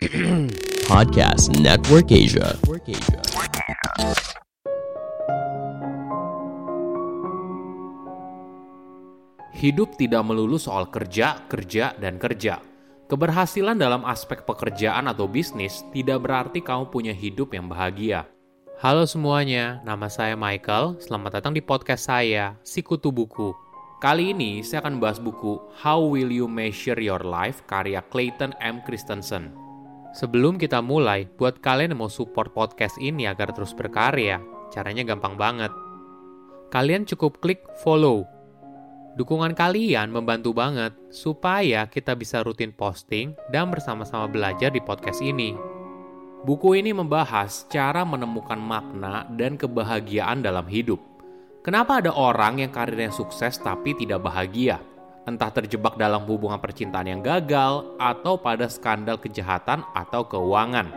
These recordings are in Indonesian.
Podcast Network Asia. Hidup tidak melulu soal kerja, kerja, dan kerja. Keberhasilan dalam aspek pekerjaan atau bisnis tidak berarti kamu punya hidup yang bahagia. Halo semuanya, nama saya Michael. Selamat datang di podcast saya, Sikutu Buku. Kali ini saya akan bahas buku How Will You Measure Your Life karya Clayton M. Christensen. Sebelum kita mulai, buat kalian yang mau support podcast ini agar terus berkarya, caranya gampang banget. Kalian cukup klik follow. Dukungan kalian membantu banget supaya kita bisa rutin posting dan bersama-sama belajar di podcast ini. Buku ini membahas cara menemukan makna dan kebahagiaan dalam hidup. Kenapa ada orang yang karirnya sukses tapi tidak bahagia? Entah terjebak dalam hubungan percintaan yang gagal atau pada skandal kejahatan atau keuangan.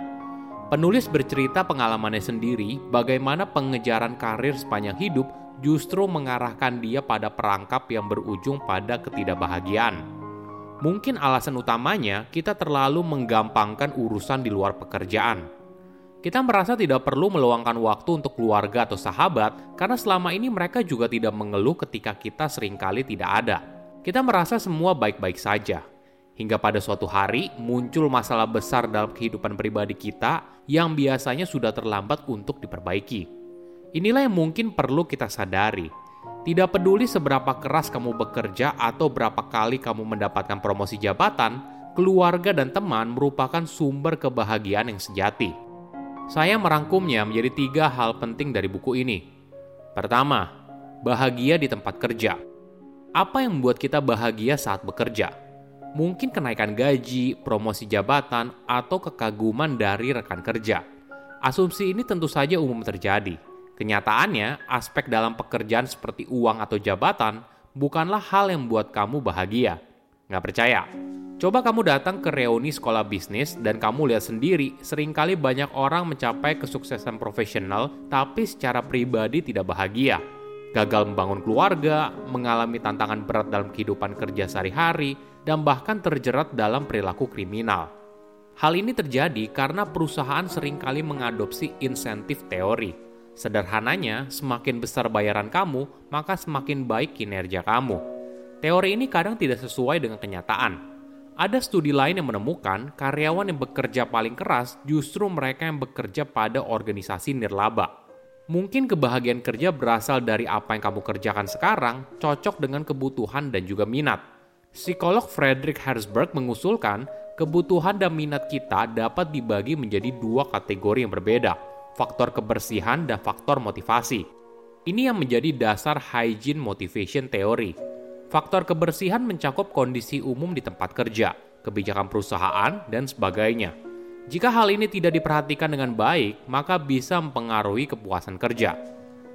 Penulis bercerita pengalamannya sendiri bagaimana pengejaran karir sepanjang hidup justru mengarahkan dia pada perangkap yang berujung pada ketidakbahagiaan. Mungkin alasan utamanya kita terlalu menggampangkan urusan di luar pekerjaan kita merasa tidak perlu meluangkan waktu untuk keluarga atau sahabat karena selama ini mereka juga tidak mengeluh ketika kita sering kali tidak ada. Kita merasa semua baik-baik saja. Hingga pada suatu hari muncul masalah besar dalam kehidupan pribadi kita yang biasanya sudah terlambat untuk diperbaiki. Inilah yang mungkin perlu kita sadari. Tidak peduli seberapa keras kamu bekerja atau berapa kali kamu mendapatkan promosi jabatan, keluarga dan teman merupakan sumber kebahagiaan yang sejati. Saya merangkumnya menjadi tiga hal penting dari buku ini. Pertama, bahagia di tempat kerja. Apa yang membuat kita bahagia saat bekerja? Mungkin kenaikan gaji, promosi jabatan, atau kekaguman dari rekan kerja. Asumsi ini tentu saja umum terjadi. Kenyataannya, aspek dalam pekerjaan seperti uang atau jabatan bukanlah hal yang membuat kamu bahagia. Nggak percaya? Coba kamu datang ke reuni sekolah bisnis dan kamu lihat sendiri, sering kali banyak orang mencapai kesuksesan profesional tapi secara pribadi tidak bahagia. Gagal membangun keluarga, mengalami tantangan berat dalam kehidupan kerja sehari-hari, dan bahkan terjerat dalam perilaku kriminal. Hal ini terjadi karena perusahaan sering kali mengadopsi insentif teori. Sederhananya, semakin besar bayaran kamu, maka semakin baik kinerja kamu. Teori ini kadang tidak sesuai dengan kenyataan ada studi lain yang menemukan karyawan yang bekerja paling keras justru mereka yang bekerja pada organisasi nirlaba. Mungkin kebahagiaan kerja berasal dari apa yang kamu kerjakan sekarang cocok dengan kebutuhan dan juga minat. Psikolog Frederick Herzberg mengusulkan kebutuhan dan minat kita dapat dibagi menjadi dua kategori yang berbeda, faktor kebersihan dan faktor motivasi. Ini yang menjadi dasar hygiene motivation theory Faktor kebersihan mencakup kondisi umum di tempat kerja, kebijakan perusahaan, dan sebagainya. Jika hal ini tidak diperhatikan dengan baik, maka bisa mempengaruhi kepuasan kerja.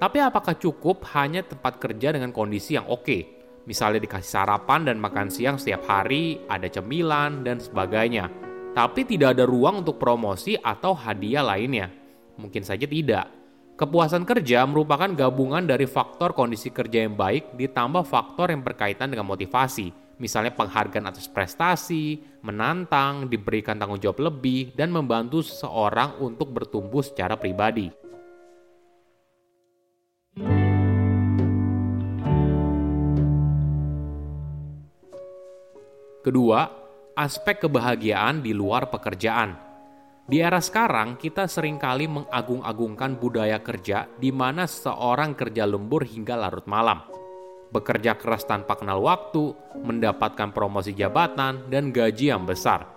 Tapi apakah cukup hanya tempat kerja dengan kondisi yang oke? Misalnya dikasih sarapan dan makan siang setiap hari, ada cemilan, dan sebagainya. Tapi tidak ada ruang untuk promosi atau hadiah lainnya. Mungkin saja tidak. Kepuasan kerja merupakan gabungan dari faktor kondisi kerja yang baik ditambah faktor yang berkaitan dengan motivasi, misalnya penghargaan atas prestasi, menantang, diberikan tanggung jawab lebih, dan membantu seseorang untuk bertumbuh secara pribadi. Kedua, aspek kebahagiaan di luar pekerjaan. Di era sekarang, kita sering kali mengagung-agungkan budaya kerja di mana seorang kerja lembur hingga larut malam. Bekerja keras tanpa kenal waktu, mendapatkan promosi jabatan, dan gaji yang besar.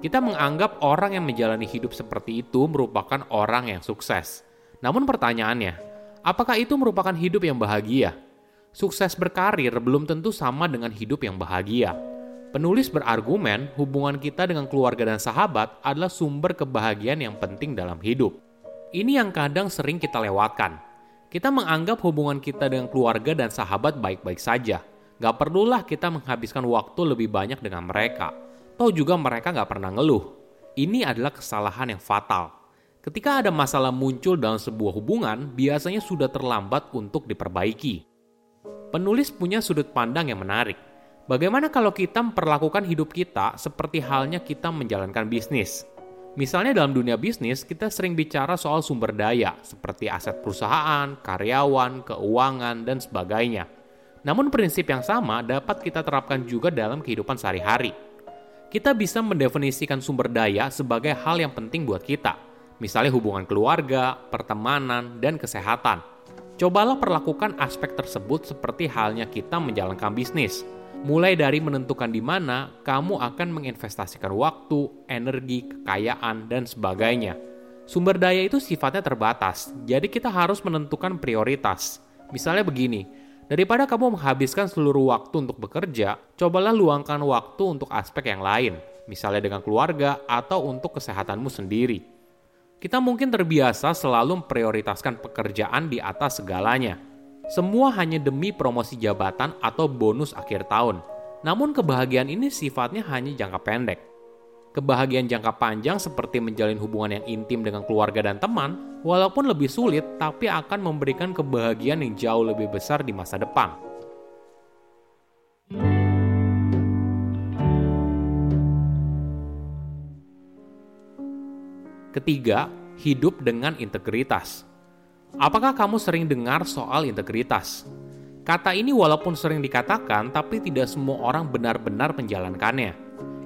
Kita menganggap orang yang menjalani hidup seperti itu merupakan orang yang sukses. Namun pertanyaannya, apakah itu merupakan hidup yang bahagia? Sukses berkarir belum tentu sama dengan hidup yang bahagia Penulis berargumen hubungan kita dengan keluarga dan sahabat adalah sumber kebahagiaan yang penting dalam hidup. Ini yang kadang sering kita lewatkan. Kita menganggap hubungan kita dengan keluarga dan sahabat baik-baik saja. Gak perlulah kita menghabiskan waktu lebih banyak dengan mereka. Toh juga mereka gak pernah ngeluh. Ini adalah kesalahan yang fatal. Ketika ada masalah muncul dalam sebuah hubungan, biasanya sudah terlambat untuk diperbaiki. Penulis punya sudut pandang yang menarik Bagaimana kalau kita memperlakukan hidup kita seperti halnya kita menjalankan bisnis? Misalnya dalam dunia bisnis, kita sering bicara soal sumber daya, seperti aset perusahaan, karyawan, keuangan, dan sebagainya. Namun prinsip yang sama dapat kita terapkan juga dalam kehidupan sehari-hari. Kita bisa mendefinisikan sumber daya sebagai hal yang penting buat kita, misalnya hubungan keluarga, pertemanan, dan kesehatan. Cobalah perlakukan aspek tersebut seperti halnya kita menjalankan bisnis – mulai dari menentukan di mana kamu akan menginvestasikan waktu, energi, kekayaan, dan sebagainya. Sumber daya itu sifatnya terbatas, jadi kita harus menentukan prioritas. Misalnya begini, daripada kamu menghabiskan seluruh waktu untuk bekerja, cobalah luangkan waktu untuk aspek yang lain, misalnya dengan keluarga atau untuk kesehatanmu sendiri. Kita mungkin terbiasa selalu memprioritaskan pekerjaan di atas segalanya, semua hanya demi promosi jabatan atau bonus akhir tahun. Namun kebahagiaan ini sifatnya hanya jangka pendek. Kebahagiaan jangka panjang seperti menjalin hubungan yang intim dengan keluarga dan teman, walaupun lebih sulit, tapi akan memberikan kebahagiaan yang jauh lebih besar di masa depan. Ketiga, hidup dengan integritas. Apakah kamu sering dengar soal integritas? Kata ini walaupun sering dikatakan, tapi tidak semua orang benar-benar menjalankannya.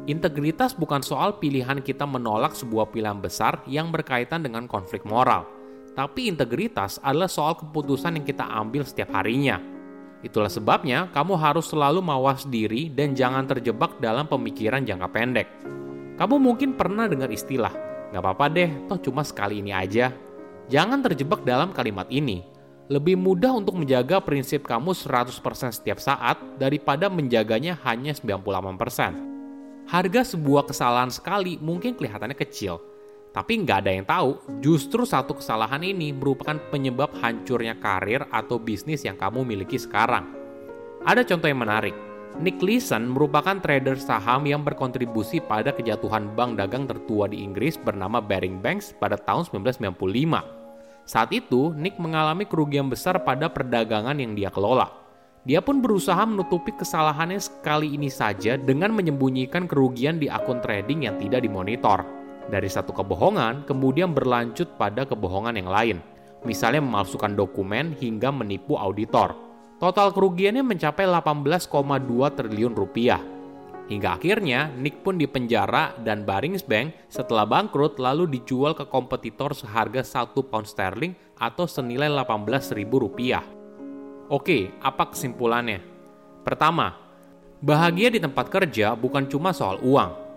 Integritas bukan soal pilihan kita menolak sebuah pilihan besar yang berkaitan dengan konflik moral, tapi integritas adalah soal keputusan yang kita ambil setiap harinya. Itulah sebabnya kamu harus selalu mawas diri dan jangan terjebak dalam pemikiran jangka pendek. Kamu mungkin pernah dengar istilah, "Gak apa-apa deh, toh cuma sekali ini aja." Jangan terjebak dalam kalimat ini. Lebih mudah untuk menjaga prinsip kamu 100% setiap saat daripada menjaganya hanya 98%. Harga sebuah kesalahan sekali mungkin kelihatannya kecil, tapi nggak ada yang tahu, justru satu kesalahan ini merupakan penyebab hancurnya karir atau bisnis yang kamu miliki sekarang. Ada contoh yang menarik. Nick Leeson merupakan trader saham yang berkontribusi pada kejatuhan bank dagang tertua di Inggris bernama Baring Banks pada tahun 1995. Saat itu, Nick mengalami kerugian besar pada perdagangan yang dia kelola. Dia pun berusaha menutupi kesalahannya sekali ini saja dengan menyembunyikan kerugian di akun trading yang tidak dimonitor. Dari satu kebohongan, kemudian berlanjut pada kebohongan yang lain, misalnya memalsukan dokumen hingga menipu auditor. Total kerugiannya mencapai 18,2 triliun rupiah Hingga akhirnya Nick pun dipenjara dan Barings Bank setelah bangkrut lalu dijual ke kompetitor seharga 1 pound sterling atau senilai 18 ribu rupiah. Oke, apa kesimpulannya? Pertama, bahagia di tempat kerja bukan cuma soal uang.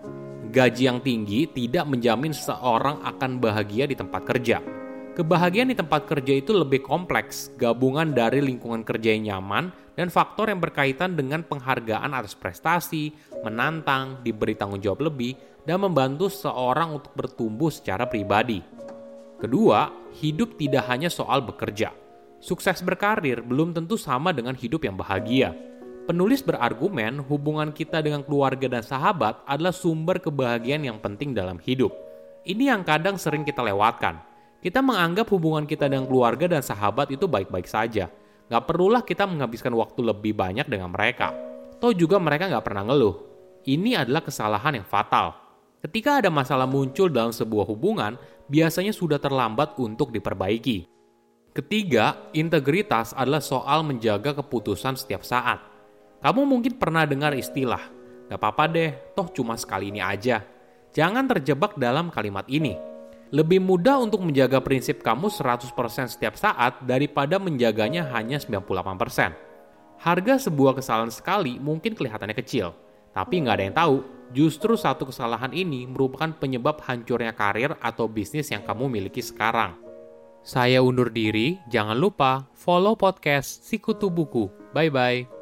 Gaji yang tinggi tidak menjamin seseorang akan bahagia di tempat kerja. Kebahagiaan di tempat kerja itu lebih kompleks, gabungan dari lingkungan kerja yang nyaman dan faktor yang berkaitan dengan penghargaan atas prestasi, menantang, diberi tanggung jawab lebih, dan membantu seorang untuk bertumbuh secara pribadi. Kedua, hidup tidak hanya soal bekerja. Sukses berkarir belum tentu sama dengan hidup yang bahagia. Penulis berargumen hubungan kita dengan keluarga dan sahabat adalah sumber kebahagiaan yang penting dalam hidup. Ini yang kadang sering kita lewatkan kita menganggap hubungan kita dengan keluarga dan sahabat itu baik-baik saja. Gak perlulah kita menghabiskan waktu lebih banyak dengan mereka. Toh juga mereka gak pernah ngeluh. Ini adalah kesalahan yang fatal. Ketika ada masalah muncul dalam sebuah hubungan, biasanya sudah terlambat untuk diperbaiki. Ketiga, integritas adalah soal menjaga keputusan setiap saat. Kamu mungkin pernah dengar istilah, gak apa-apa deh, toh cuma sekali ini aja. Jangan terjebak dalam kalimat ini lebih mudah untuk menjaga prinsip kamu 100% setiap saat daripada menjaganya hanya 98%. Harga sebuah kesalahan sekali mungkin kelihatannya kecil, tapi nggak ada yang tahu, justru satu kesalahan ini merupakan penyebab hancurnya karir atau bisnis yang kamu miliki sekarang. Saya undur diri, jangan lupa follow podcast Sikutu Buku. Bye-bye.